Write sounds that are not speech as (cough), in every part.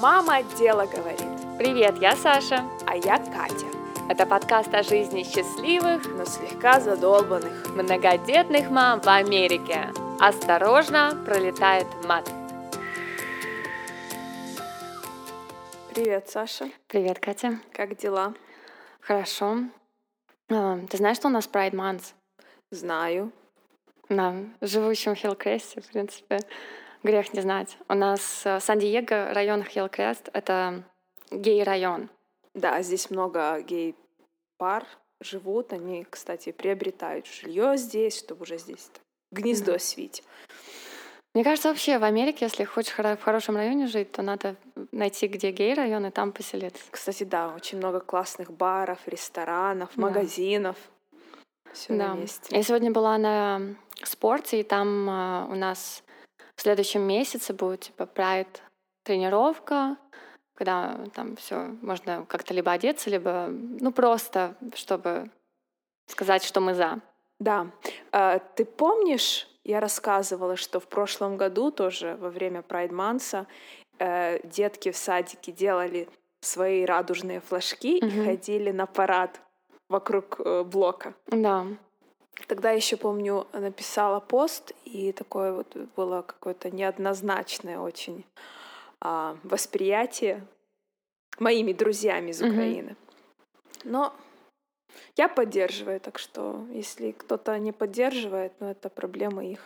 «Мама дело говорит». Привет, я Саша. А я Катя. Это подкаст о жизни счастливых, но слегка задолбанных многодетных мам в Америке. Осторожно, пролетает мат. Привет, Саша. Привет, Катя. Как дела? Хорошо. А, ты знаешь, что у нас Pride Month? Знаю. Да, живущим в Хиллкресте, в принципе, грех не знать. У нас э, Сан-Диего, район Хиллкрест — это гей-район. Да, здесь много гей-пар живут. Они, кстати, приобретают жилье здесь, чтобы уже здесь гнездо mm-hmm. свить. Мне кажется, вообще в Америке, если хочешь в хорошем районе жить, то надо найти, где гей-район, и там поселиться. Кстати, да, очень много классных баров, ресторанов, да. магазинов. Все да. на месте. Я сегодня была на спорте, и там uh, у нас в следующем месяце будет типа прайд тренировка, когда там все можно как-то либо одеться, либо ну просто, чтобы сказать, что мы за. Да. А, ты помнишь, я рассказывала, что в прошлом году тоже во время Прайд Манса э, детки в садике делали свои радужные флажки угу. и ходили на парад вокруг э, блока. Да. Тогда еще помню, написала пост, и такое вот было какое-то неоднозначное очень а, восприятие моими друзьями из Украины. Mm-hmm. Но я поддерживаю, так что если кто-то не поддерживает, ну это проблема их.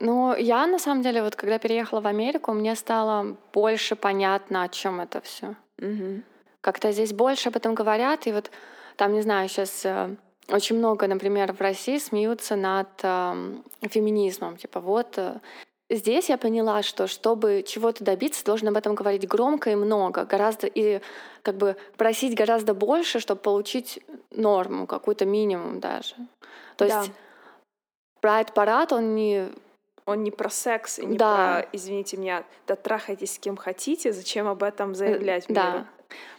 Ну, я на самом деле, вот когда переехала в Америку, мне стало больше понятно, о чем это все. Угу. Как-то здесь больше об этом говорят, и вот там, не знаю, сейчас э, очень много, например, в России смеются над э, феминизмом. Типа вот э, здесь я поняла, что чтобы чего-то добиться, должен об этом говорить громко и много, гораздо и как бы просить гораздо больше, чтобы получить норму, какой-то минимум даже. То да. есть Прайд-парад, он не он не про секс и не да. про, извините меня, да трахайтесь с кем хотите, зачем об этом э, заявлять миру?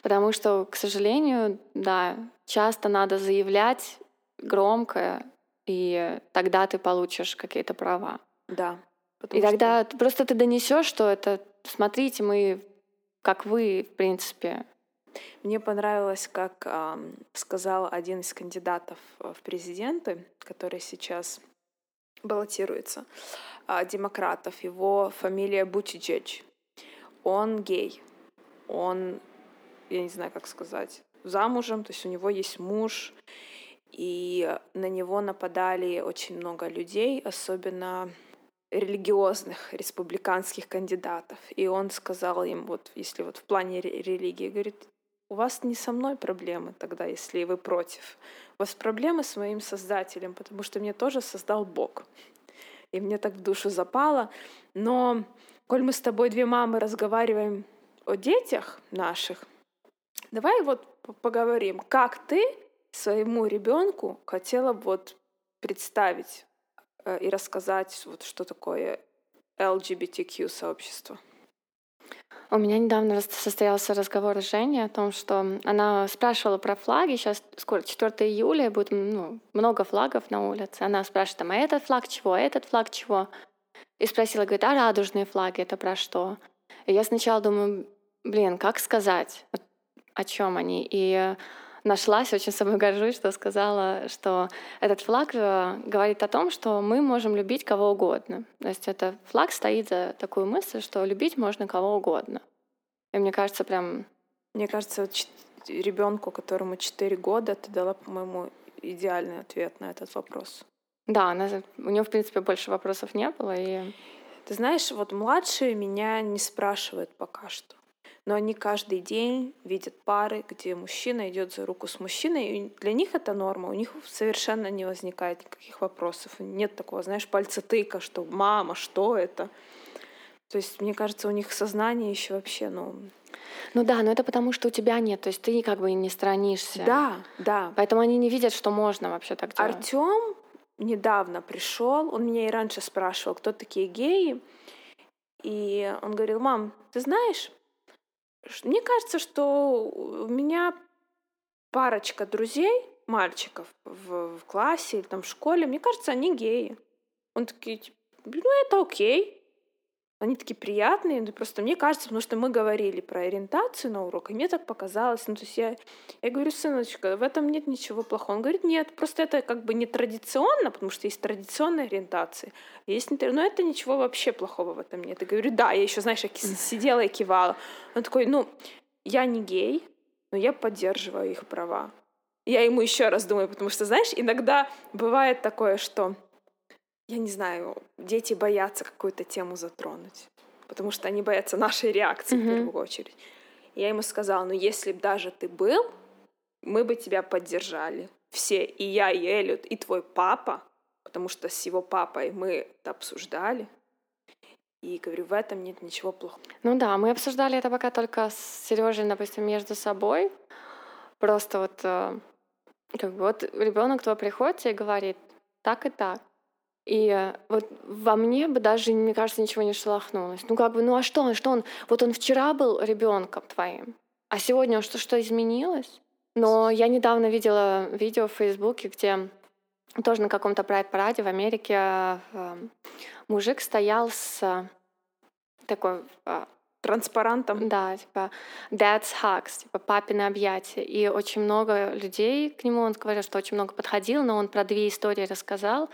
Потому что, к сожалению, да, часто надо заявлять громко, и тогда ты получишь какие-то права. Да. И тогда что... просто ты донесешь, что это, смотрите, мы, как вы, в принципе. Мне понравилось, как э, сказал один из кандидатов в президенты, который сейчас баллотируется, э, демократов. Его фамилия Бутиджедж. Он гей. Он, я не знаю, как сказать, замужем, то есть у него есть муж, и на него нападали очень много людей, особенно религиозных республиканских кандидатов. И он сказал им, вот если вот в плане религии, говорит, у вас не со мной проблемы тогда, если вы против. У вас проблемы с моим создателем, потому что мне тоже создал Бог. И мне так в душу запало. Но, коль мы с тобой две мамы разговариваем о детях наших, давай вот поговорим, как ты своему ребенку хотела бы вот представить э, и рассказать, вот что такое LGBTQ сообщество? У меня недавно состоялся разговор с Женей о том, что она спрашивала про флаги. Сейчас скоро 4 июля будет ну, много флагов на улице. Она спрашивает, а этот флаг чего, а этот флаг чего? И спросила, говорит, а радужные флаги это про что? И я сначала думаю, блин, как сказать, о чем они? И нашлась, очень собой горжусь, что сказала, что этот флаг говорит о том, что мы можем любить кого угодно. То есть этот флаг стоит за такую мысль, что любить можно кого угодно. И мне кажется, прям... Мне кажется, ребенку, которому 4 года, ты дала, по-моему, идеальный ответ на этот вопрос. Да, она, у нее, в принципе, больше вопросов не было. И... Ты знаешь, вот младшие меня не спрашивают пока что но они каждый день видят пары, где мужчина идет за руку с мужчиной, и для них это норма, у них совершенно не возникает никаких вопросов, нет такого, знаешь, пальца тыка, что мама, что это. То есть, мне кажется, у них сознание еще вообще, ну... Ну да, но это потому, что у тебя нет, то есть ты как бы не странишься. Да, да. Поэтому они не видят, что можно вообще так делать. Артем недавно пришел, он меня и раньше спрашивал, кто такие геи, и он говорил, мам, ты знаешь, мне кажется, что у меня парочка друзей, мальчиков в, в классе или там в школе, мне кажется, они геи. Он такие, типа, ну это окей. Они такие приятные, ну, просто мне кажется, потому что мы говорили про ориентацию на урок, и мне так показалось, ну, то есть я, я говорю, сыночка, в этом нет ничего плохого. Он говорит, нет, просто это как бы не традиционно, потому что есть традиционная ориентация, есть не но это ничего вообще плохого в этом нет. Я говорю, да, я еще, знаешь, я сидела и кивала. Он такой, ну, я не гей, но я поддерживаю их права. Я ему еще раз думаю, потому что, знаешь, иногда бывает такое, что я не знаю, дети боятся какую-то тему затронуть, потому что они боятся нашей реакции mm-hmm. в первую очередь. Я ему сказала, ну если бы даже ты был, мы бы тебя поддержали. Все, и я, и Эллиот, и твой папа, потому что с его папой мы это обсуждали. И говорю, в этом нет ничего плохого. Ну да, мы обсуждали это пока только с Сережей, допустим, между собой. Просто вот э, как бы вот ребенок твой приходит и говорит так и так. И вот во мне бы даже, мне кажется, ничего не шелохнулось. Ну как бы, ну а что он, что он? Вот он вчера был ребенком твоим, а сегодня что, что изменилось? Но я недавно видела видео в Фейсбуке, где тоже на каком-то прайд-параде в Америке э, мужик стоял с такой э, транспарантом. Да, типа dad's hugs, типа папины объятия. И очень много людей к нему, он говорил, что очень много подходил, но он про две истории рассказал.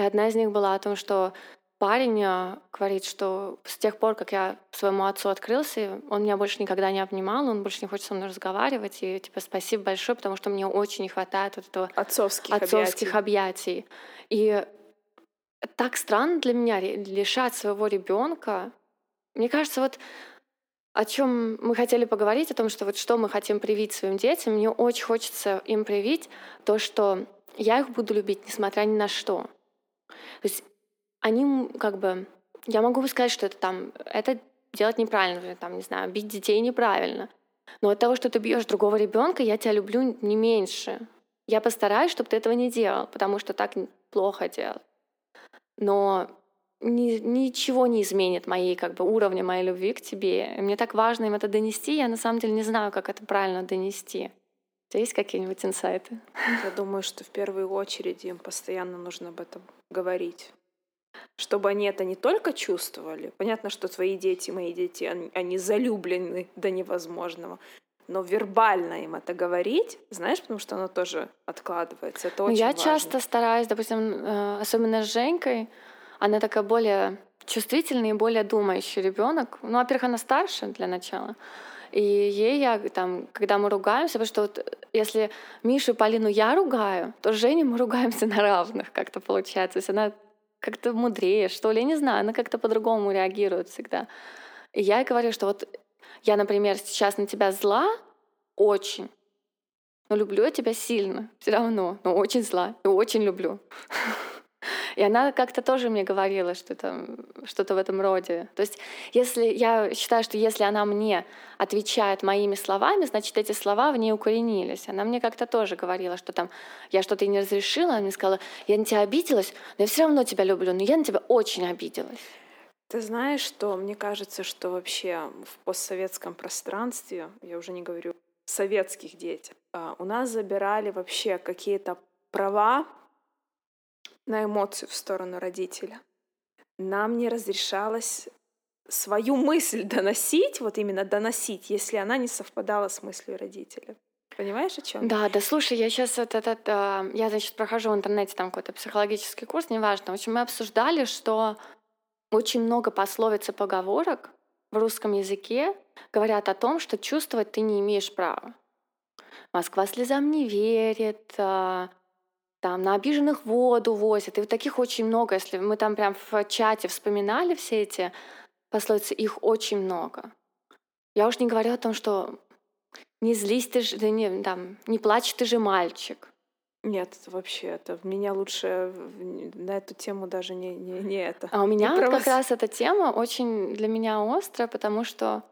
И одна из них была о том, что парень э, говорит, что с тех пор, как я своему отцу открылся, он меня больше никогда не обнимал, он больше не хочет со мной разговаривать. И типа спасибо большое, потому что мне очень не хватает вот этого отцовских, отцовских объятий. объятий. И так странно для меня лишать своего ребенка. Мне кажется, вот о чем мы хотели поговорить, о том, что вот что мы хотим привить своим детям, мне очень хочется им привить то, что я их буду любить, несмотря ни на что. То есть они как бы... Я могу сказать, что это там... Это делать неправильно, там, не знаю, бить детей неправильно. Но от того, что ты бьешь другого ребенка, я тебя люблю не меньше. Я постараюсь, чтобы ты этого не делал, потому что так плохо делать. Но ни, ничего не изменит моей как бы уровня моей любви к тебе. Мне так важно им это донести. Я на самом деле не знаю, как это правильно донести. У тебя есть какие-нибудь инсайты? Я думаю, что в первую очередь им постоянно нужно об этом говорить. Чтобы они это не только чувствовали. Понятно, что твои дети, мои дети, они, они залюблены до невозможного. Но вербально им это говорить, знаешь, потому что оно тоже откладывается. Это ну, очень Я важно. часто стараюсь, допустим, э, особенно с Женькой, она такая более чувствительный и более думающий ребенок. Ну, во-первых, она старше для начала. И ей я там, когда мы ругаемся, потому что вот если Мишу и Полину я ругаю, то с Женей мы ругаемся (laughs) на равных как-то получается. То есть она как-то мудрее, что ли, я не знаю, она как-то по-другому реагирует всегда. И я ей говорю, что вот я, например, сейчас на тебя зла очень, но люблю я тебя сильно, все равно, но очень зла, и очень люблю. (laughs) И она как-то тоже мне говорила что это что-то в этом роде. То есть если я считаю, что если она мне отвечает моими словами, значит, эти слова в ней укоренились. Она мне как-то тоже говорила, что там я что-то не разрешила, она мне сказала, я на тебя обиделась, но я все равно тебя люблю, но я на тебя очень обиделась. Ты знаешь, что мне кажется, что вообще в постсоветском пространстве, я уже не говорю советских детях, а, у нас забирали вообще какие-то права на эмоцию в сторону родителя. Нам не разрешалось свою мысль доносить, вот именно доносить, если она не совпадала с мыслью родителя. Понимаешь, о чем? Да, да, слушай, я сейчас вот этот, э, я, значит, прохожу в интернете там какой-то психологический курс, неважно. В общем, мы обсуждали, что очень много пословиц и поговорок в русском языке говорят о том, что чувствовать ты не имеешь права. Москва слезам не верит, э, там на обиженных воду возят. И вот таких очень много. Если мы там прям в чате вспоминали все эти пословицы, их очень много. Я уж не говорю о том, что не злись ты же, да не, там, не плачь ты же мальчик. Нет, вообще, это меня лучше на эту тему даже не, не, не это. А у меня вот как раз эта тема очень для меня острая, потому что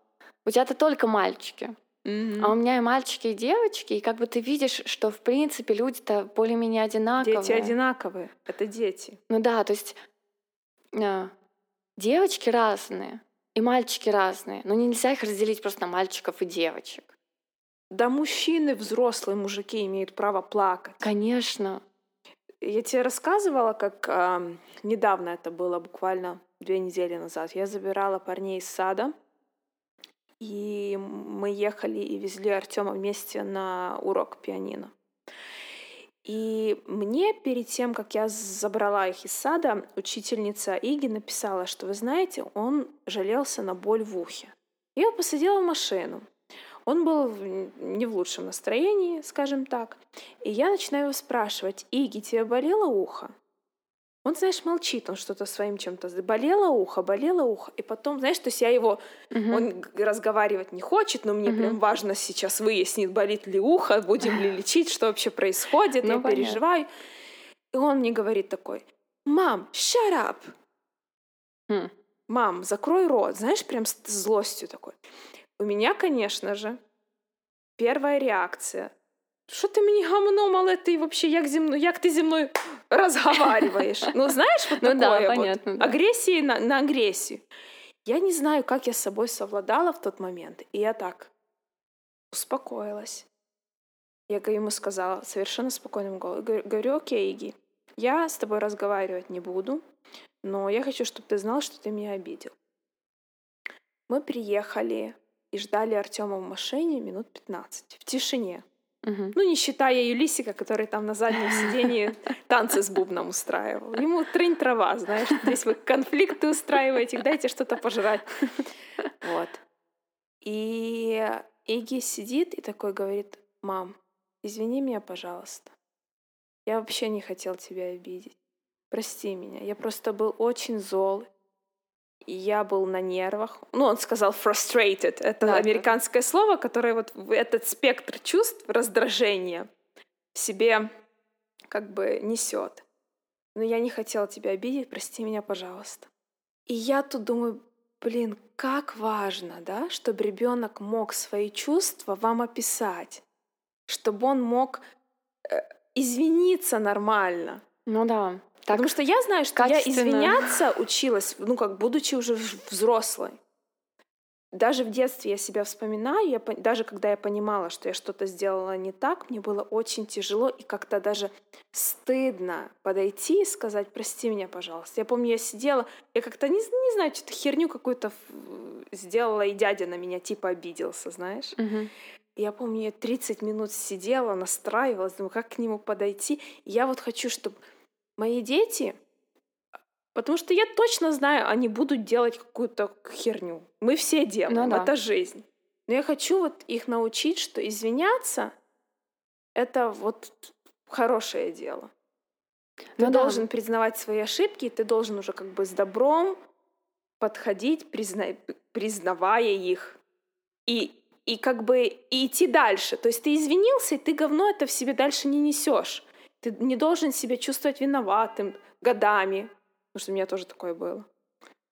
у тебя-то только мальчики. Mm-hmm. А у меня и мальчики, и девочки, и как бы ты видишь, что в принципе люди-то более-менее одинаковые. Дети одинаковые, это дети. Ну да, то есть э, девочки разные, и мальчики разные, но нельзя их разделить просто на мальчиков и девочек. Да мужчины, взрослые мужики имеют право плакать. Конечно. Я тебе рассказывала, как э, недавно это было, буквально две недели назад. Я забирала парней из сада, и мы ехали и везли Артема вместе на урок пианино. И мне перед тем, как я забрала их из сада, учительница Иги написала, что, вы знаете, он жалелся на боль в ухе. Я его посадила в машину. Он был не в лучшем настроении, скажем так. И я начинаю его спрашивать, Иги, тебе болело ухо? Он, знаешь, молчит, он что-то своим чем-то... Болело ухо, болело ухо. И потом, знаешь, то есть я его... Uh-huh. Он разговаривать не хочет, но мне uh-huh. прям важно сейчас выяснить, болит ли ухо, будем ли (laughs) лечить, что вообще происходит, ну, я понятно. переживаю. И он мне говорит такой, мам, shut up. Hmm. Мам, закрой рот. Знаешь, прям с злостью такой. У меня, конечно же, первая реакция Що ти мені гамно мале, ти вообще як зі мною, як ти зі мною (laughs) розговариваєш? Ну, знаешь, вот ну, такое да, понятно, вот. Да. Агрессии на, на агрессию. Я не знаю, как я с собой совладала в тот момент. И я так успокоилась. Я ему сказала совершенно спокойным голосом. Говорю, окей, Иги, я с тобой разговаривать не буду, но я хочу, чтобы ты знал, что ты меня обидел. Мы приехали и ждали Артема в машине минут 15 в тишине. Угу. Ну, не считая Юлисика, который там на заднем сидении (laughs) танцы с бубном устраивал. Ему трынь трава, знаешь, здесь вы конфликты устраиваете, дайте что-то пожрать. Вот. И Иги сидит и такой говорит, мам, извини меня, пожалуйста. Я вообще не хотел тебя обидеть. Прости меня. Я просто был очень зол я был на нервах. Ну, он сказал frustrated. Это да, американское да. слово, которое вот этот спектр чувств, раздражения себе как бы несет. Но я не хотела тебя обидеть, прости меня, пожалуйста. И я тут думаю, блин, как важно, да, чтобы ребенок мог свои чувства вам описать, чтобы он мог э, извиниться нормально. Ну да. Так Потому что я знаю, что я извиняться училась, ну как будучи уже взрослой. Даже в детстве я себя вспоминаю, я, даже когда я понимала, что я что-то сделала не так, мне было очень тяжело и как-то даже стыдно подойти и сказать, прости меня, пожалуйста. Я помню, я сидела, я как-то не, не знаю, что-то херню какую-то сделала, и дядя на меня типа обиделся, знаешь. Угу. Я помню, я 30 минут сидела, настраивалась, думаю, как к нему подойти. И я вот хочу, чтобы мои дети, потому что я точно знаю, они будут делать какую-то херню. Мы все делаем, ну, да. это жизнь. Но я хочу вот их научить, что извиняться — это вот хорошее дело. Ты ну, должен да. признавать свои ошибки, ты должен уже как бы с добром подходить, призна... признавая их. И, и как бы и идти дальше. То есть ты извинился, и ты говно это в себе дальше не несешь. Ты не должен себя чувствовать виноватым годами, потому что у меня тоже такое было.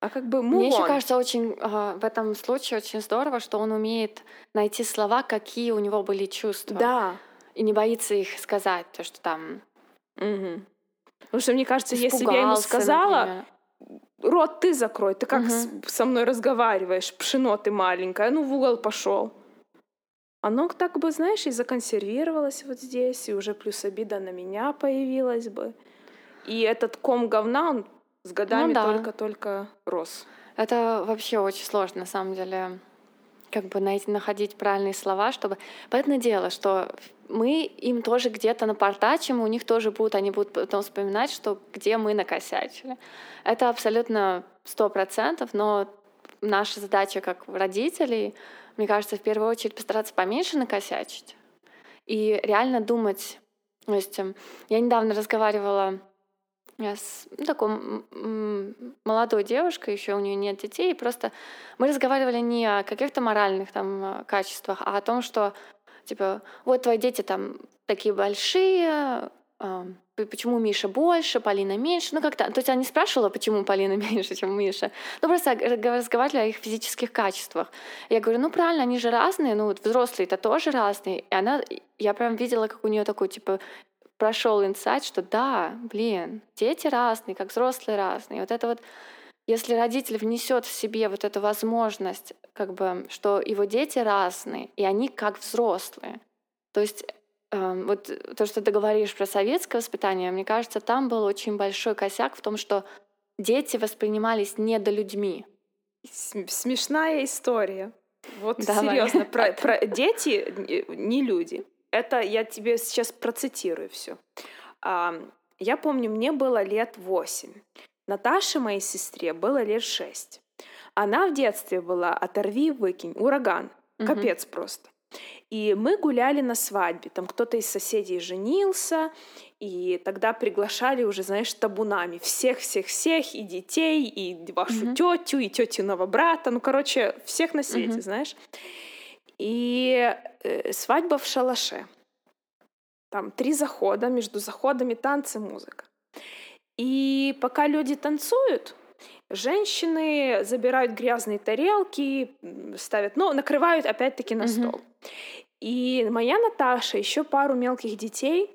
А как бы Мне еще кажется очень э, в этом случае очень здорово, что он умеет найти слова, какие у него были чувства. Да. И не боится их сказать, то что там. Угу. Потому что мне кажется, если бы я ему сказала, например. рот ты закрой, ты как угу. со мной разговариваешь, пшено ты маленькая, ну в угол пошел оно так бы, знаешь, и законсервировалось вот здесь, и уже плюс обида на меня появилась бы. И этот ком говна, он с годами ну, да. только-только рос. Это вообще очень сложно, на самом деле, как бы найти, находить правильные слова, чтобы... Понятное дело, что мы им тоже где-то напортачим, у них тоже будут, они будут потом вспоминать, что где мы накосячили. Это абсолютно сто процентов, но наша задача как родителей мне кажется, в первую очередь постараться поменьше накосячить и реально думать. То есть эм, я недавно разговаривала с ну, такой молодой девушкой, еще у нее нет детей, и просто мы разговаривали не о каких-то моральных там э, качествах, а о том, что типа вот твои дети там такие большие, почему Миша больше, Полина меньше. Ну, как-то, то есть она не спрашивала, почему Полина (laughs) меньше, чем Миша. Ну, просто разговаривали о их физических качествах. Я говорю, ну, правильно, они же разные, ну, вот взрослые-то тоже разные. И она, я прям видела, как у нее такой, типа, прошел инсайт, что да, блин, дети разные, как взрослые разные. Вот это вот, если родитель внесет в себе вот эту возможность, как бы, что его дети разные, и они как взрослые, то есть вот то, что ты говоришь про советское воспитание, мне кажется, там был очень большой косяк в том, что дети воспринимались недолюдьми. Смешная история. Вот Давай. серьезно, про, (laughs) про дети не люди. Это я тебе сейчас процитирую все. Я помню, мне было лет восемь. Наташе, моей сестре, было лет шесть. Она в детстве была «оторви, выкинь», ураган, угу. капец просто. И мы гуляли на свадьбе. Там кто-то из соседей женился, и тогда приглашали уже, знаешь, табунами всех-всех-всех, и детей, и вашу mm-hmm. тетю, и тетиного брата, ну, короче, всех на свете, mm-hmm. знаешь. И э, свадьба в шалаше. Там три захода, между заходами танцы, музыка. И пока люди танцуют, женщины забирают грязные тарелки, ставят, ну, накрывают опять-таки на mm-hmm. стол. И моя Наташа, еще пару мелких детей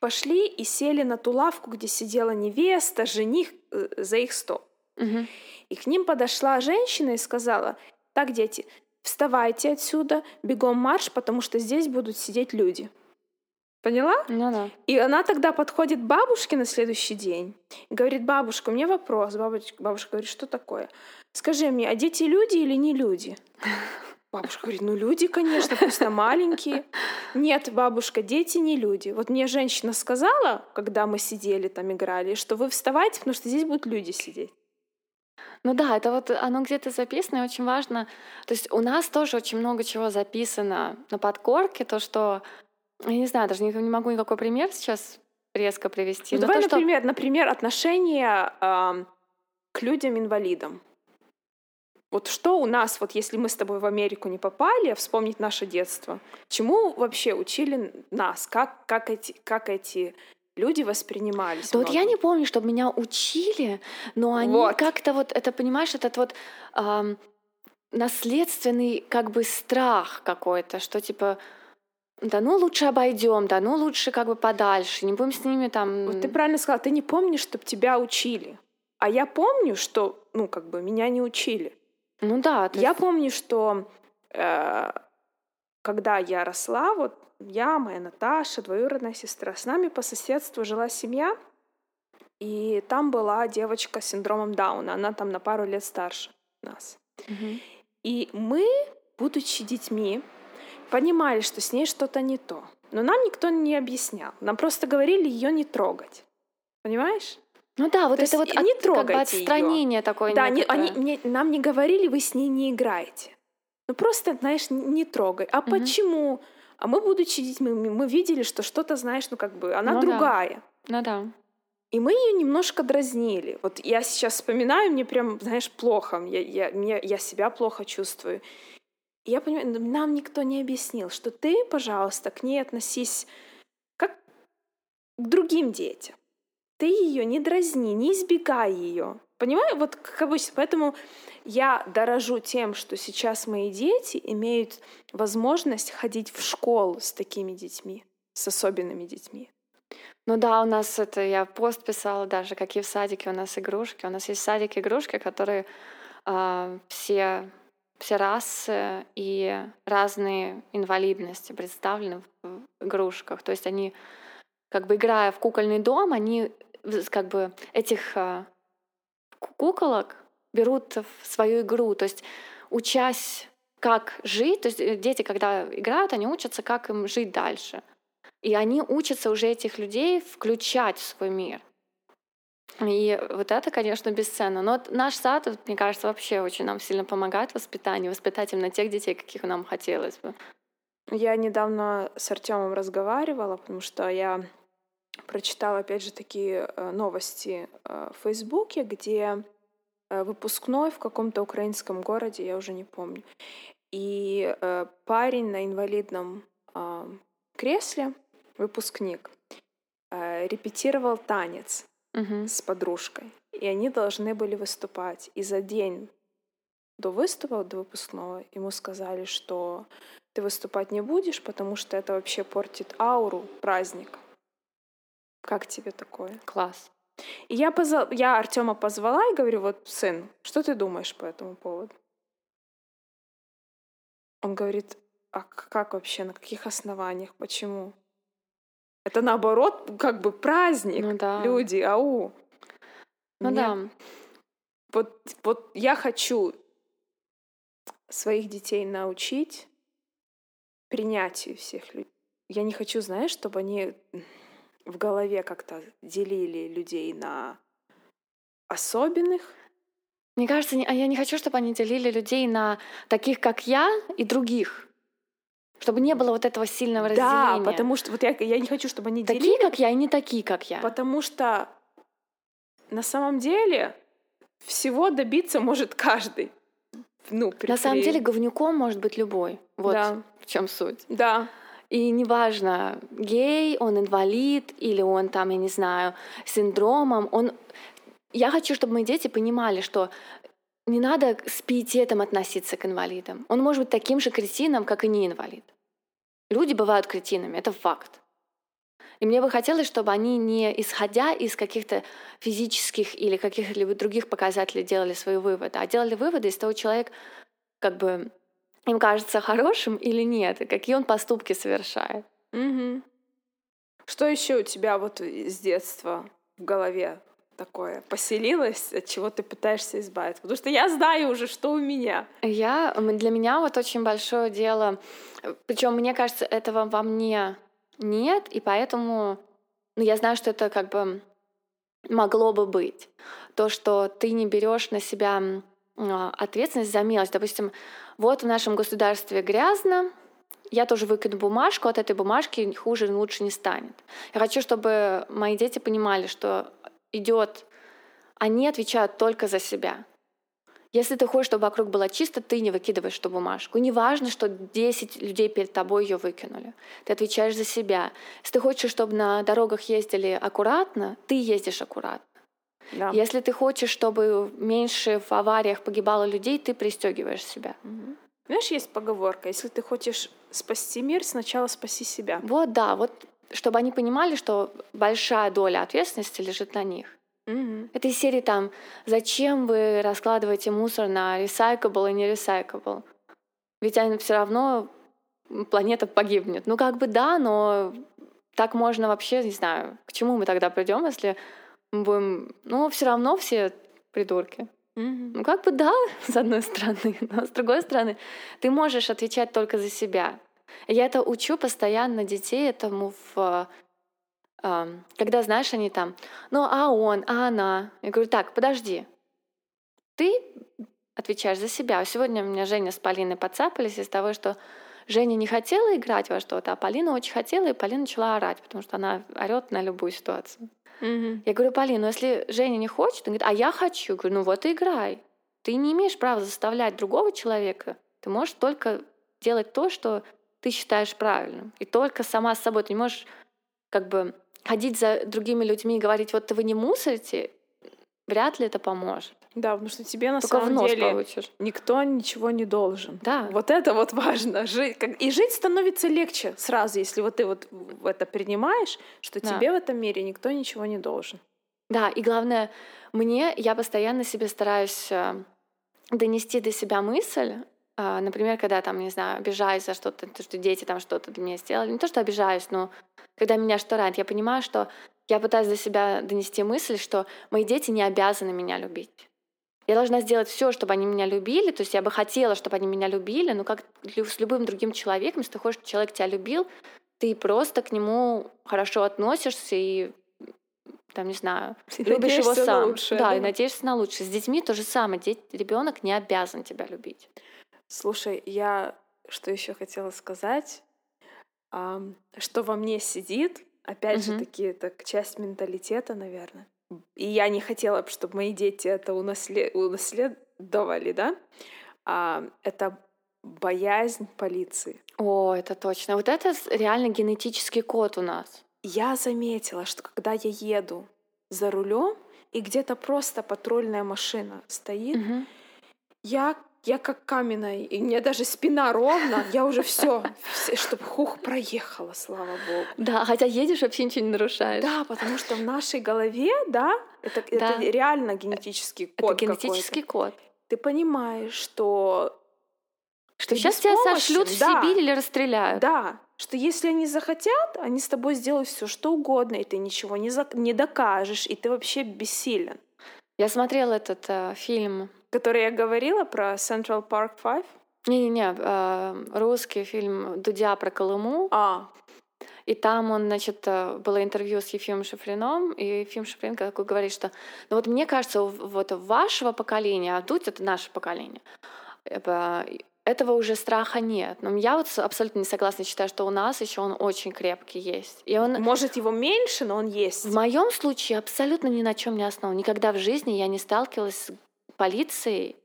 пошли и сели на ту лавку, где сидела невеста, жених э, за их стол. Угу. И к ним подошла женщина и сказала, так, дети, вставайте отсюда, бегом марш, потому что здесь будут сидеть люди. Поняла? Ну да. И она тогда подходит к бабушке на следующий день и говорит, бабушка, у меня вопрос. Бабушка, бабушка говорит, что такое? Скажи мне, а дети люди или не люди? (laughs) Бабушка говорит, ну люди, конечно, пусть маленькие. Нет, бабушка, дети не люди. Вот мне женщина сказала, когда мы сидели там играли, что вы вставайте, потому что здесь будут люди сидеть. Ну да, это вот оно где-то записано, и очень важно. То есть у нас тоже очень много чего записано на подкорке, то, что, я не знаю, даже не, не могу никакой пример сейчас резко привести. Ну, давай, то, например, что... например, отношение э, к людям-инвалидам. Вот что у нас, вот если мы с тобой в Америку не попали, вспомнить наше детство, чему вообще учили нас, как, как, эти, как эти люди воспринимались. Да вот я не помню, чтобы меня учили, но они вот. как-то вот, это, понимаешь, этот вот эм, наследственный как бы страх какой-то, что типа да ну лучше обойдем, да ну лучше как бы подальше, не будем с ними там... Вот ты правильно сказала, ты не помнишь, чтобы тебя учили. А я помню, что, ну, как бы меня не учили. Ну да. Я помню, что э, когда я росла, вот я, моя Наташа, двоюродная сестра, с нами по соседству жила семья, и там была девочка с синдромом Дауна, она там на пару лет старше нас. Угу. И мы, будучи детьми, понимали, что с ней что-то не то. Но нам никто не объяснял. Нам просто говорили ее не трогать. Понимаешь? Ну да, вот То это вот не от, как бы отстранение её. такое. Да, не, они, мне, нам не говорили, вы с ней не играете. Ну просто, знаешь, не трогай. А угу. почему? А мы, будучи детьми, мы, мы видели, что что-то, знаешь, ну как бы она ну, другая. Да. Ну да. И мы ее немножко дразнили. Вот я сейчас вспоминаю, мне прям, знаешь, плохо. Я, я, мне, я себя плохо чувствую. Я понимаю, нам никто не объяснил, что ты, пожалуйста, к ней относись как к другим детям ты ее не дразни, не избегай ее. Понимаю, вот как обычно. Поэтому я дорожу тем, что сейчас мои дети имеют возможность ходить в школу с такими детьми, с особенными детьми. Ну да, у нас это, я пост писала даже, какие в садике у нас игрушки. У нас есть в садике игрушки, которые э, все, все расы и разные инвалидности представлены в игрушках. То есть они, как бы играя в кукольный дом, они как бы этих а, куколок берут в свою игру, то есть учась как жить, то есть э, дети, когда играют, они учатся, как им жить дальше. И они учатся уже этих людей включать в свой мир. И вот это, конечно, бесценно. Но наш сад, мне кажется, вообще очень нам сильно помогает в воспитании, воспитать именно тех детей, каких нам хотелось бы. Я недавно с Артемом разговаривала, потому что я прочитала, опять же, такие э, новости э, в Фейсбуке, где э, выпускной в каком-то украинском городе, я уже не помню. И парень на инвалидном а, кресле, выпускник, репетировал танец угу. с подружкой. И они должны были выступать. И за день до выступа, до выпускного, ему сказали, что ты выступать не будешь, потому что это вообще портит ауру праздника. Как тебе такое? Класс. И я, позва... я Артема позвала и говорю, вот, сын, что ты думаешь по этому поводу? Он говорит, а как вообще, на каких основаниях, почему? Это наоборот, как бы праздник. Ну да. Люди, ау. Ну Мне- да. Вот, вот я хочу своих детей научить принятию всех людей. Я не хочу, знаешь, чтобы они в голове как-то делили людей на особенных. Мне кажется, а я не хочу, чтобы они делили людей на таких, как я, и других. Чтобы не было вот этого сильного Да, разделения. потому что вот я, я не хочу, чтобы они Такие, делили, как я, и не такие, как я. потому что на самом деле всего добиться может каждый. Ну, при- На самом деле говнюком может быть любой. Вот Да. в чем суть. Да. И неважно, гей, он инвалид, или он там, я не знаю, синдромом, он... Я хочу, чтобы мои дети понимали, что не надо с пиететом относиться к инвалидам. Он может быть таким же кретином, как и не инвалид. Люди бывают кретинами, это факт. И мне бы хотелось, чтобы они не исходя из каких-то физических или каких-либо других показателей делали свои выводы, а делали выводы из того человека, как бы им кажется хорошим или нет, и какие он поступки совершает. Мгм. Что еще у тебя вот с детства в голове такое поселилось, от чего ты пытаешься избавиться? Потому что я знаю уже, что у меня. Я, для меня вот очень большое дело, причем мне кажется, этого во мне нет, и поэтому, ну, я знаю, что это как бы могло бы быть. То, что ты не берешь на себя а, ответственность за мелочь. Допустим, вот в нашем государстве грязно, я тоже выкину бумажку, от этой бумажки хуже, лучше не станет. Я хочу, чтобы мои дети понимали, что идет, они отвечают только за себя. Если ты хочешь, чтобы вокруг было чисто, ты не выкидываешь эту бумажку. И не важно, что 10 людей перед тобой ее выкинули. Ты отвечаешь за себя. Если ты хочешь, чтобы на дорогах ездили аккуратно, ты ездишь аккуратно. Да. Если ты хочешь, чтобы меньше в авариях погибало людей, ты пристегиваешь себя. Мгм. Знаешь, есть поговорка, если ты хочешь спасти мир, сначала спаси себя. Вот да, вот чтобы они понимали, что большая доля ответственности лежит на них. Мгм. Это из серии там, зачем вы раскладываете мусор на recyclable и не recyclable? Ведь все равно планета погибнет. Ну как бы да, но так можно вообще, не знаю, к чему мы тогда придем, если мы будем... Ну все равно все придурки. Мгм. Ну как бы да, (laughs) с одной стороны, но с другой стороны, ты можешь отвечать только за себя. Я это учу постоянно детей этому в ам, когда, знаешь, они там, ну, а он, а она. Я говорю, так, подожди. Ты отвечаешь за себя. Сегодня у меня Женя с Полиной подцапались из того, что Женя не хотела играть во что-то, а Полина очень хотела, и Полина начала орать, потому что она орет на любую ситуацию. Мгм. Я говорю, Полин, ну если Женя не хочет, он говорит, а я хочу. Я говорю, ну вот и играй. Ты не имеешь права заставлять другого человека. Ты можешь только делать то, что ты считаешь правильным. И только сама с собой. Ты не можешь как бы ходить за другими людьми и говорить, вот вы не мусорите, вряд ли это поможет. Да, потому что тебе на Только самом деле получишь. никто ничего не должен. Да. Вот это вот важно. Жить, как- И жить становится легче сразу, если вот ты вот это принимаешь, что Да. тебе в этом мире никто ничего не должен. Да, и главное, мне, я постоянно себе стараюсь э, донести до себя мысль, например, когда там, не знаю, обижаюсь за что-то, то, что дети там что-то для меня сделали. Не то, что обижаюсь, но когда меня что ранит, я понимаю, что я пытаюсь до себя донести мысль, что мои дети не обязаны меня любить. Я должна сделать все, чтобы они меня любили. То есть я бы хотела, чтобы они меня любили, но как с любым другим человеком, если ты хочешь, чтобы человек тебя любил, ты просто к нему хорошо относишься и там, не знаю, (laughs) И любишь его сам. лучшее, да, да? и надеешься на лучшее. С детьми то же самое. Ребенок не обязан тебя любить. Слушай, я что еще хотела сказать, что во мне сидит, опять же Мгм. таки, это часть менталитета, наверное. И я не хотела, чтобы мои дети это унасле- унаследовали, да? А, это боязнь полиции. О, это точно. Вот это реально генетический код у нас. Я заметила, что когда я еду за рулем и где-то просто патрульная машина стоит, Мгм. я, я как каменная, и мне даже спина ровно, я уже все, чтобы хух проехала, слава богу. Да, хотя едешь, вообще ничего не нарушаешь. Да, потому что в нашей голове, да, это, это Да. реально генетический это код генетический какой-то. код. Ты понимаешь, что Что ты сейчас тебя сошлют в да. Сибирь или расстреляют. Да, что если они захотят, они с тобой сделают все, что угодно, и ты ничего не, за... не докажешь, и ты вообще бессилен. Я смотрела этот э, фильм. Который я говорила про Central Park Five. Не-не-не, э, русский фильм Дудя про Колыму. А, И там он, значит, э, было интервью с Ефимом Шифрином, и Ефим Шифрин такой говорит, что ну вот мне кажется, вот вашего поколения, а Дудь — это наше поколение, этого уже страха нет. Но я вот абсолютно не согласна, считаю, что у нас еще он очень крепкий есть. И он может, его меньше, но он есть. в моем случае абсолютно ни на чем не основан. Никогда в жизни я не сталкивалась с полицией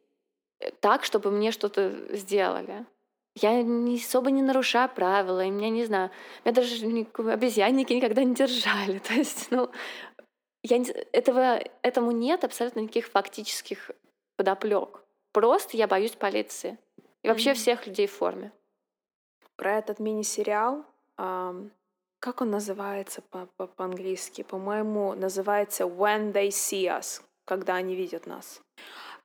э, так, чтобы мне что-то сделали. Я не, особо не нарушаю правила, и меня, не знаю, меня даже ни- обезьянники никогда не держали. (laughs) То есть, ну, я не- этого, этому нет абсолютно никаких фактических подоплек. Просто я боюсь полиции. И вообще Мгм. всех людей в форме. Про этот мини-сериал, ам, как он называется по- по- по-английски? По-моему, называется When They See Us, когда они видят нас.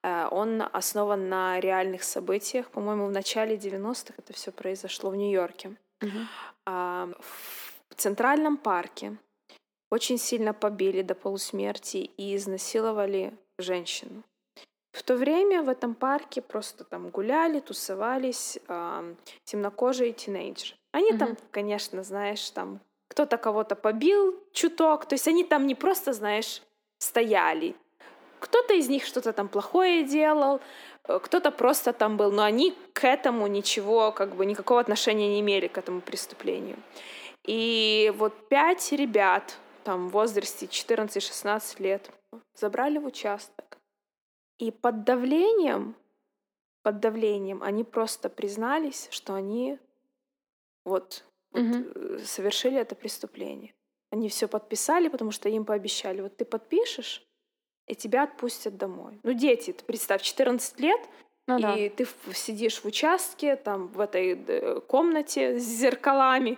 Э, Он основан на реальных событиях. По-моему, в начале 90-х это все произошло в Нью-Йорке. А, В Центральном парке очень сильно побили до полусмерти и изнасиловали женщину. В то время в этом парке просто там гуляли, тусовались ам, темнокожие тинейджеры. Они там, Мгм. конечно, знаешь, там кто-то кого-то побил чуток, то есть они там не просто, знаешь, стояли. Кто-то из них что-то там плохое делал, э, кто-то просто там был, но они к этому ничего, как бы никакого отношения не имели к этому преступлению. И вот пять ребят там в возрасте 14-16 лет забрали в участок. И под давлением, под давлением они просто признались, что они вот, вот, Мгм. э, совершили это преступление. Они все подписали, потому что им пообещали, вот ты подпишешь, и тебя отпустят домой. Ну, дети, ты представь, 14 лет, Ну да. и ты в- сидишь в участке, там, в этой э, комнате с зеркалами,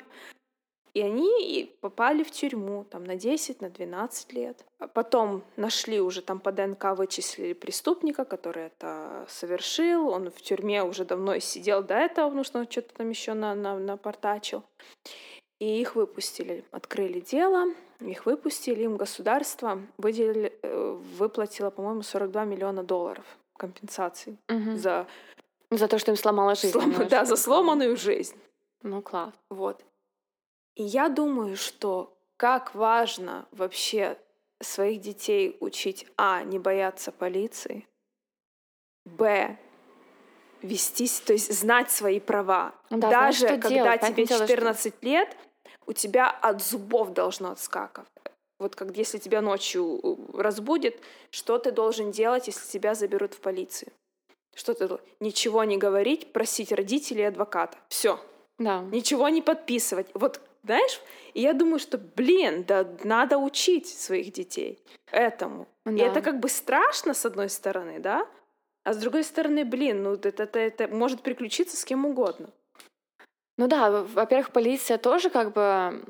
и они попали в тюрьму там, на 10, на 12 лет. А потом нашли уже там по ДНК, вычислили преступника, который это совершил. Он в тюрьме уже давно сидел до этого, потому что он что-то там еще на, на, напортачил. И их выпустили, открыли дело, их выпустили, им государство выделили, э, выплатило, по-моему, 42 миллиона долларов компенсации Мгм. за, За то, что им сломала жизнь. слом- да, за сломанную жизнь. Ну, класс. Вот. И я думаю, что как важно вообще своих детей учить, а, не бояться полиции, б, вестись, то есть знать свои права. Да, Даже когда делать. тебе Понятное дело, что- 14 лет, у тебя от зубов должно отскакивать. Вот как если тебя ночью э, разбудит, что ты должен делать, если тебя заберут в полицию? Что ты Ничего не говорить, просить родителей и адвоката. Все Да. ничего не подписывать. Вот, знаешь, и я думаю, что, блин, да надо учить своих детей этому. И Да. это как бы страшно, с одной стороны, да? А с другой стороны, блин, ну это, это, это может приключиться с кем угодно. Ну да, во- во-первых, полиция тоже как бы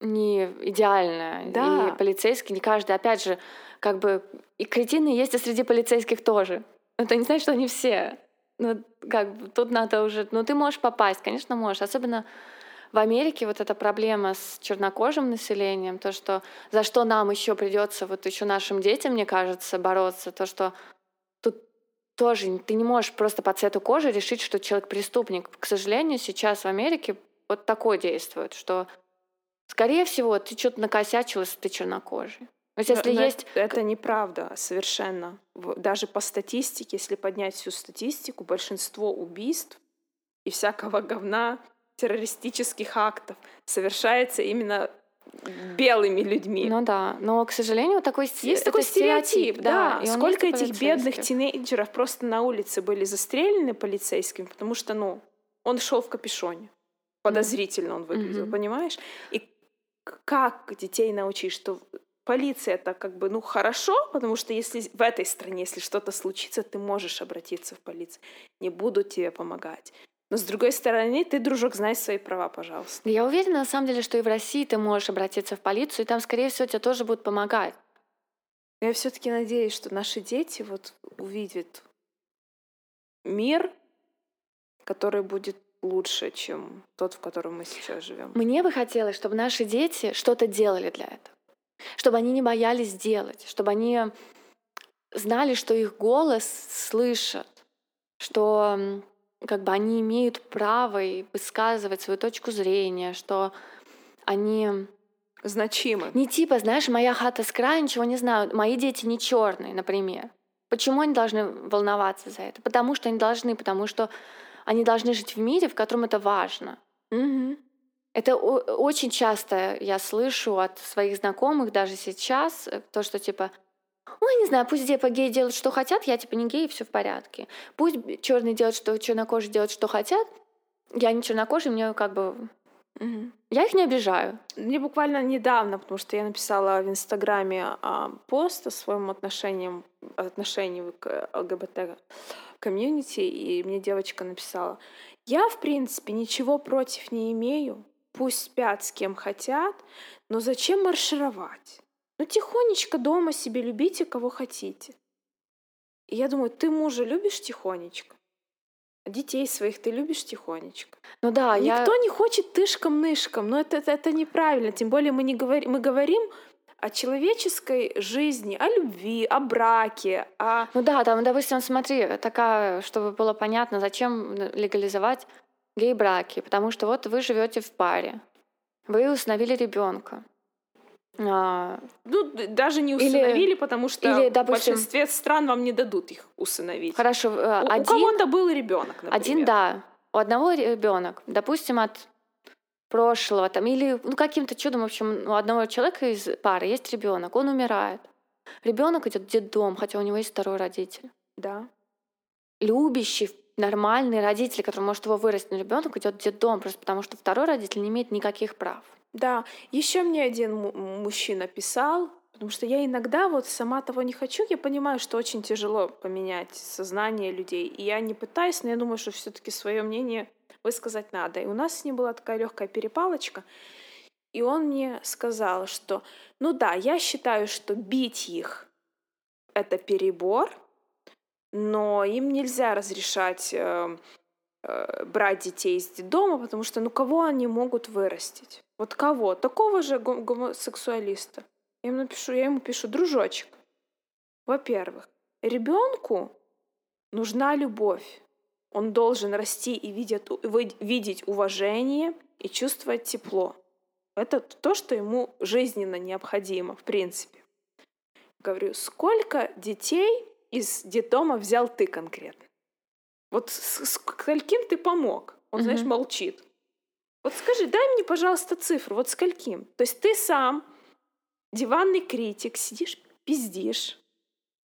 не идеальная. Да. И полицейские, не каждый. Опять же, как бы и кретины есть и среди полицейских тоже. Это не значит, что они все. Ну, как бы тут надо уже... Ну, ты можешь попасть, конечно, можешь. Особенно в Америке вот эта проблема с чернокожим населением, то, что за что нам еще придется, вот еще нашим детям, мне кажется, бороться, то, что тоже ты не можешь просто по цвету кожи решить, что человек преступник. К сожалению, сейчас в Америке вот такое действует, что, скорее всего, ты что-то накосячил, если ты чернокожий. То есть, если Но- но есть... Это неправда совершенно. Даже по статистике, если поднять всю статистику, большинство убийств и всякого говна, террористических актов совершается именно белыми людьми. Ну да, но, к сожалению, такой, сте- Есть такой стереотип, да. и он Сколько этих бедных тинейджеров просто на улице были застрелены полицейским, потому что, ну, он шел в капюшоне. Подозрительно он выглядел, Мгм. понимаешь? И как детей научить, что полиция это как бы, ну, хорошо, потому что если в этой стране, если что-то случится, ты можешь обратиться в полицию. Не будут тебе помогать. Но с другой стороны, ты, дружок, знай свои права, пожалуйста. Я уверена, на самом деле, что и в России ты можешь обратиться в полицию, и там, скорее всего, тебе тоже будут помогать. Я все-таки надеюсь, что наши дети вот увидят мир который будет лучше, чем тот, в котором мы сейчас живем. Мне бы хотелось, чтобы наши дети что-то делали для этого. Чтобы они не боялись делать, чтобы они знали, что их голос слышат, что как бы они имеют право высказывать свою точку зрения, что они значимы. Не типа, знаешь, моя хата с края, ничего не знаю, мои дети не черные, например. Почему они должны волноваться за это? Потому что они должны, потому что они должны жить в мире, в котором это важно. Угу. Это очень часто я слышу от своих знакомых даже сейчас, э, то, что типа, ой, не знаю, пусть типа геи делают, что хотят, я типа не гей, все в порядке. Пусть черные делают, что чернокожие делают, что хотят, я не чернокожий, мне как бы Угу. Я их не обижаю. Мне буквально недавно, потому что я написала в Инстаграме а, пост о своем отношении, отношении к ЛГБТ комьюнити, и мне девочка написала, я, в принципе, ничего против не имею, пусть спят с кем хотят, но зачем маршировать? Ну, тихонечко дома себе любите, кого хотите. И я думаю, ты мужа любишь тихонечко? Детей своих ты любишь тихонечко. Ну да, Никто я... не хочет тышком-нышком, но это, это, это неправильно. Тем более мы, не говорим, мы говорим о человеческой жизни, о любви, о браке, о... Ну да, там, допустим, смотри, такая, чтобы было понятно, зачем легализовать гей-браки, потому что вот вы живете в паре, вы установили ребенка. А... Ну, даже не усыновили, или, потому что или, допустим, в большинстве стран вам не дадут их усыновить. Хорошо, у, один, у кого-то был ребенок, например. Один, да. У одного ребенок, допустим, от прошлого, там, или ну, каким-то чудом, в общем, у одного человека из пары есть ребенок, он умирает. Ребенок идет в детдом, хотя у него есть второй родитель. Да. Любящий, нормальный родитель, который может его вырастить, ребенок идет в детдом, просто потому что второй родитель не имеет никаких прав. Да, еще мне один мужчина писал, потому что я иногда вот сама того не хочу, я понимаю, что очень тяжело поменять сознание людей, и я не пытаюсь, но я думаю, что все-таки свое мнение высказать надо. И у нас с ним была такая легкая перепалочка, и он мне сказал, что, ну да, я считаю, что бить их это перебор, но им нельзя разрешать э, э, брать детей из дома, потому что ну кого они могут вырастить? Вот кого? Такого же гомосексуалиста. Я ему напишу, я ему пишу, дружочек. Во-первых, ребенку нужна любовь. Он должен расти и видеть, видеть уважение и чувствовать тепло. Это то, что ему жизненно необходимо, в принципе. Говорю, сколько детей из детдома взял ты конкретно? Вот с, с каким ты помог? Он, mm-hmm. знаешь, молчит. Вот скажи, дай мне, пожалуйста, цифру, вот скольким? То есть ты сам, диванный критик, сидишь, пиздишь.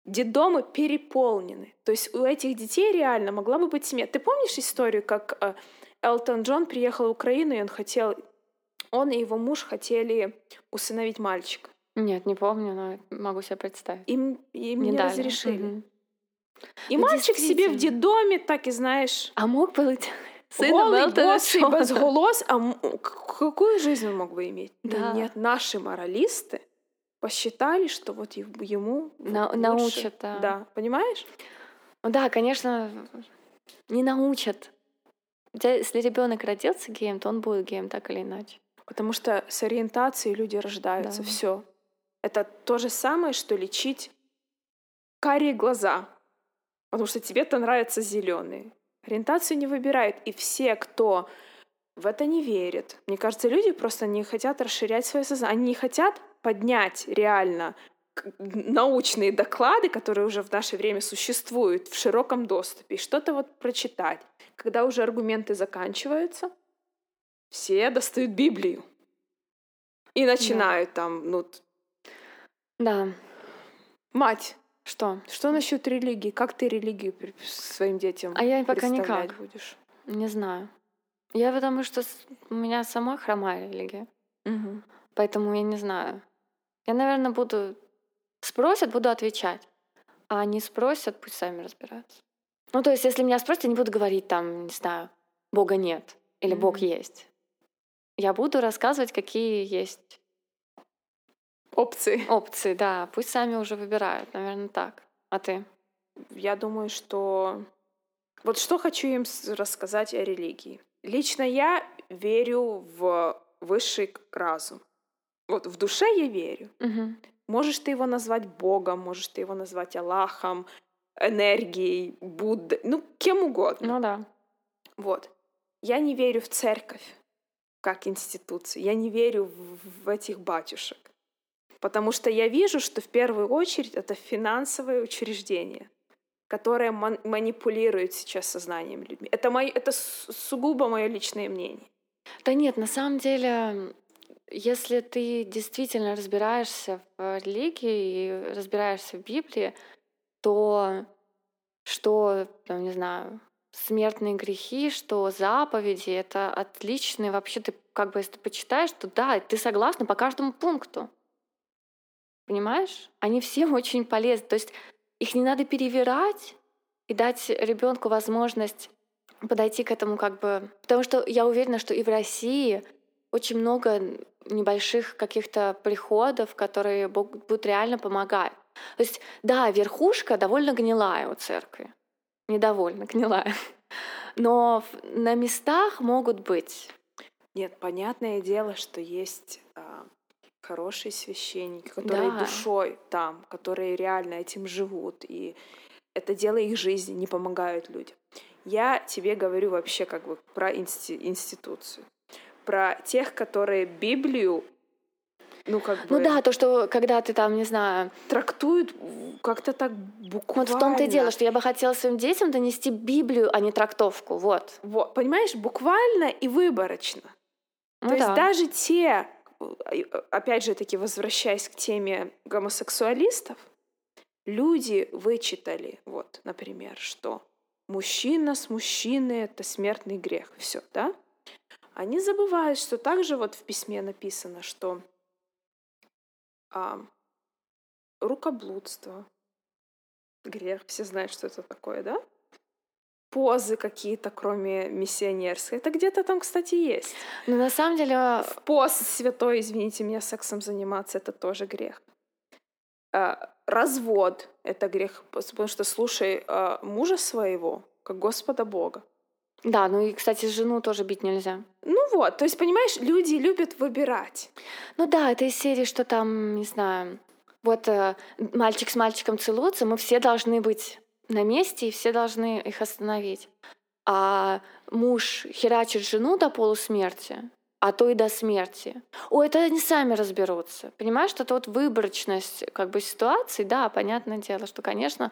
Детдомы переполнены. То есть у этих детей реально могла бы быть семья. Ты помнишь историю, как э, Элтон Джон приехал в Украину, и он хотел... Он и его муж хотели усыновить мальчика. Нет, не помню, но могу себе представить. Им, им не, не разрешили. Угу. И ну, мальчик себе в детдоме, так и знаешь... А мог быть (laughs) Сыном Голый, босый, без голос. А какую жизнь он мог бы иметь? Да. Нет, наши моралисты посчитали, что вот ему На, научат. Да. да, понимаешь? Да, конечно, не научат. Если ребенок родился геем, то он будет геем так или иначе. Потому что с ориентацией люди рождаются. Да. Все. Это то же самое, что лечить карие глаза. Потому что тебе-то нравятся зеленые. Ориентацию не выбирает. И все, кто в это не верит. Мне кажется, люди просто не хотят расширять свое сознание. Они не хотят поднять реально научные доклады, которые уже в наше время существуют в широком доступе, и что-то вот прочитать. Когда уже аргументы заканчиваются, все достают Библию и начинают да. там, ну... Да. Мать, что? Что насчет религии? Как ты религию своим детям А я пока никак. будешь? Не знаю. Я потому что у меня сама хромая религия. Угу. Поэтому я не знаю. Я, наверное, буду... Спросят, буду отвечать. А не спросят, пусть сами разбираются. Ну, то есть, если меня спросят, я не буду говорить там, не знаю, Бога нет или mm Бог есть. Я буду рассказывать, какие есть Опции. Опции, да. Пусть сами уже выбирают, наверное, так. А ты? Я думаю, что Вот что хочу им рассказать о религии. Лично я верю в высший разум. Вот в душе я верю. Угу. Можешь ты его назвать Богом, можешь ты его назвать Аллахом, энергией, Буддой, ну, кем угодно. Ну да. Вот. Я не верю в церковь как институцию. Я не верю в, в этих батюшек. Потому что я вижу, что в первую очередь это финансовое учреждение, которое ман- манипулирует сейчас сознанием людьми. Это, мое, это сугубо мое личное мнение. Да нет, на самом деле, если ты действительно разбираешься в религии и разбираешься в Библии, то что, там, не знаю, смертные грехи, что заповеди — это отличные. Вообще ты как бы, если ты почитаешь, то да, ты согласна по каждому пункту. Понимаешь? Они все (laughs) очень полезны. То есть их не надо перевирать и дать ребенку возможность подойти к этому как бы... Потому что я уверена, что и в России очень много небольших каких-то приходов, которые будут реально помогать. То есть, да, верхушка довольно гнилая у церкви. Недовольно (laughs) гнилая. Но на местах могут быть. Нет, понятное дело, что есть а, хорошие священники, которые да. душой там, которые реально этим живут, и это дело их жизни, не помогают людям. Я тебе говорю вообще как бы про инсти- институцию, про тех, которые Библию ну, как бы... Ну да, то, что когда ты там, не знаю... Трактуют как-то так буквально. Вот в том-то и дело, что я бы хотела своим детям донести Библию, а не трактовку, вот. Вот, понимаешь, буквально и выборочно. Ну, то да. есть даже те, опять же таки, возвращаясь к теме гомосексуалистов, люди вычитали, вот, например, что мужчина с мужчиной — это смертный грех. Все, да? Они забывают, что также вот в письме написано, что а, рукоблудство, грех, все знают, что это такое, да? Позы какие-то, кроме миссионерской. Это где-то там, кстати, есть. Но на самом деле... В пост святой, извините меня, сексом заниматься — это тоже грех. А, развод — это грех, потому что слушай а, мужа своего, как Господа Бога. Да, ну и, кстати, жену тоже бить нельзя. Ну вот, то есть, понимаешь, люди любят выбирать. Ну да, это из серии, что там, не знаю, вот э, мальчик с мальчиком целуются, мы все должны быть на месте, и все должны их остановить. А муж херачит жену до полусмерти, а то и до смерти. О, это они сами разберутся. Понимаешь, что это вот выборочность как бы ситуации, да, понятное дело, что, конечно,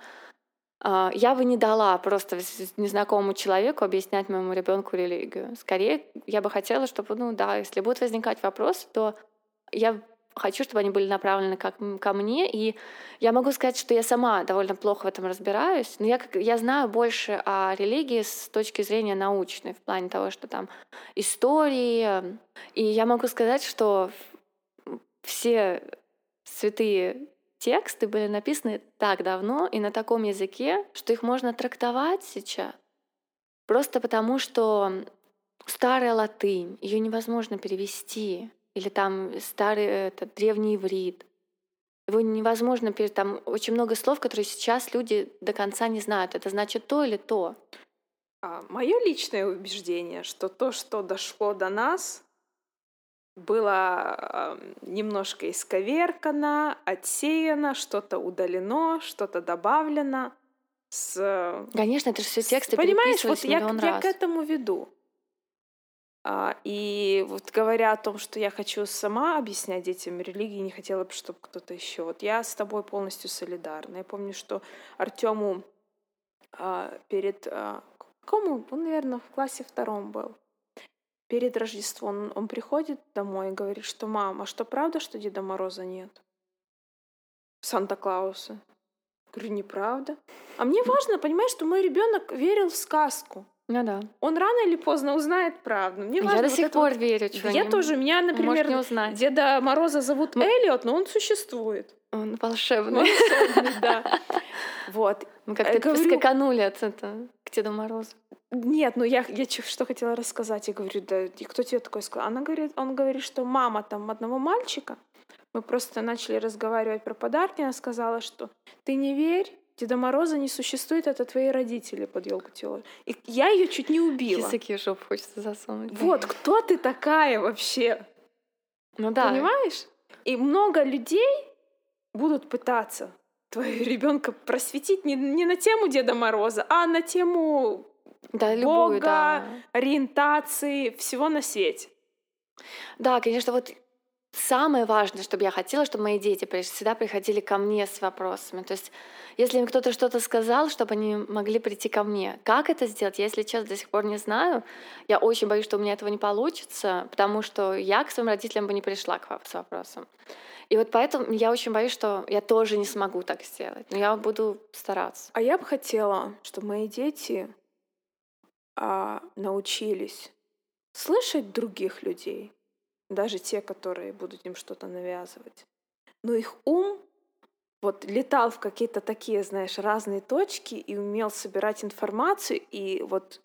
а, я бы не дала просто незнакомому человеку объяснять моему ребенку религию. Скорее, я бы хотела, чтобы, ну да, если будут возникать вопросы, то я хочу, чтобы они были направлены как ко мне. И я могу сказать, что я сама довольно плохо в этом разбираюсь, но я, я знаю больше о религии с точки зрения научной, в плане того, что там истории. И я могу сказать, что все святые тексты были написаны так давно и на таком языке, что их можно трактовать сейчас. Просто потому, что старая латынь, ее невозможно перевести, или там старый этот, древний иврит. Его невозможно, там очень много слов, которые сейчас люди до конца не знают. Это значит то или то. А, Мое личное убеждение, что то, что дошло до нас, было немножко исковеркано, отсеяно, что-то удалено, что-то добавлено. С... Конечно, это же все тексты Понимаешь, вот я, раз. я к этому веду. А, и вот говоря о том, что я хочу сама объяснять детям религии, не хотела бы, чтобы кто-то еще. Вот я с тобой полностью солидарна. Я помню, что Артему а, перед... А, какому? Он, наверное, в классе втором был перед Рождеством он приходит домой и говорит, что «Мама, а что правда, что Деда Мороза нет?» Санта-Клауса. Говорю, неправда. А мне важно, понимаешь, что мой ребенок верил в сказку. Ну да. Он рано или поздно узнает правду. Мне важно я до вот сих пор вот... верю. Что я тоже. Меня, например, не узнать. Деда Мороза зовут Мы... Эллиот, но он существует. Он волшебный. Волшебный, да. (laughs) Вот. Мы как-то говорю... скаканули от этого к Деду Морозу. Нет, ну я, я что хотела рассказать. Я говорю, да, и кто тебе такое сказал? Она говорит, он говорит, что мама там одного мальчика. Мы просто начали разговаривать про подарки. Она сказала, что ты не верь, Деда Мороза не существует, это твои родители под елку тело. И я ее чуть не убила. Языки в жопу хочется засунуть. Вот, кто ты такая вообще? Ну да. Понимаешь? И много людей будут пытаться твоего ребенка просветить не, не на тему Деда Мороза, а на тему Да, любую, Бога, да. ориентации, всего на свете. Да, конечно, вот самое важное, чтобы я хотела, чтобы мои дети всегда приходили ко мне с вопросами. То есть, если им кто-то что-то сказал, чтобы они могли прийти ко мне. Как это сделать, я, если честно, до сих пор не знаю. Я очень боюсь, что у меня этого не получится, потому что я к своим родителям бы не пришла к вам с вопросом. И вот поэтому я очень боюсь, что я тоже не смогу так сделать. Но я буду стараться. А я бы хотела, чтобы мои дети а, научились слышать других людей, даже те, которые будут им что-то навязывать. Но их ум вот летал в какие-то такие, знаешь, разные точки и умел собирать информацию и вот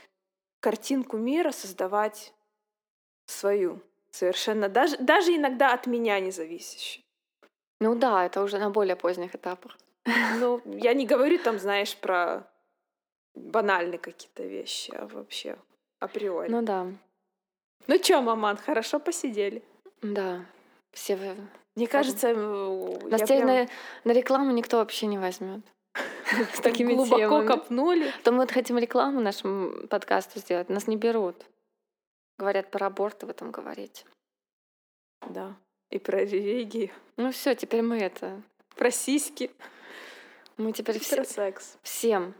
картинку мира создавать свою совершенно даже даже иногда от меня не зависящую. Ну да, это уже на более поздних этапах. Ну, (laughs) я не говорю там, знаешь, про банальные какие-то вещи, а вообще априори. Ну да, Ну чё, маман, хорошо посидели. да. Все Мне кажется, Нас прям на, на рекламу никто вообще не возьмет. (laughs) С такими глубоко копнули. То мы вот хотим рекламу нашему подкасту сделать, нас не берут. Говорят, про аборты в этом говорить. Да. И про религию, Ну все, теперь мы это... про сиськи, Мы теперь все, секс. всем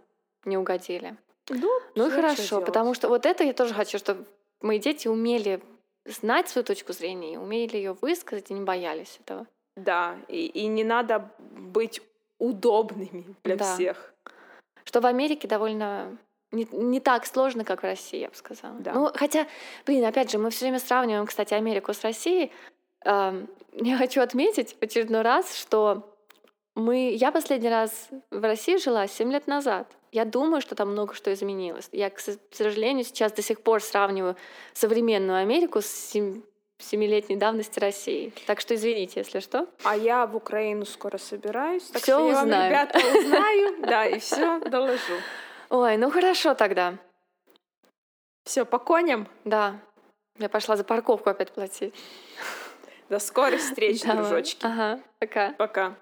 не угодили. Ну, Ну и чё хорошо, делать? потому что вот это я тоже хочу, чтобы мои дети умели знать свою точку зрения, и умели ее высказать и не боялись этого. Да, и, и не надо быть удобными для Да. всех. Что в Америке довольно не, не так сложно, как в России, я бы сказала. Да. Ну, хотя, блин, опять же, мы все время сравниваем, кстати, Америку с Россией. Эм, (laughs) Я хочу отметить в очередной раз, что мы... Я последний раз в России жила 7 лет назад. Я думаю, что там много что изменилось. Я, к со- к сожалению, сейчас до сих пор сравниваю современную Америку с сем- семилетней давности России. Так что извините, если что. А я в Украину скоро собираюсь. Так Всё что я вам, ребята, узнаю. Да, и все доложу. Ой, ну хорошо тогда. Все, по коням. Да. Я пошла за парковку опять платить. До скорых встреч, (laughs) Давай. дружочки. Ага, пока. Пока.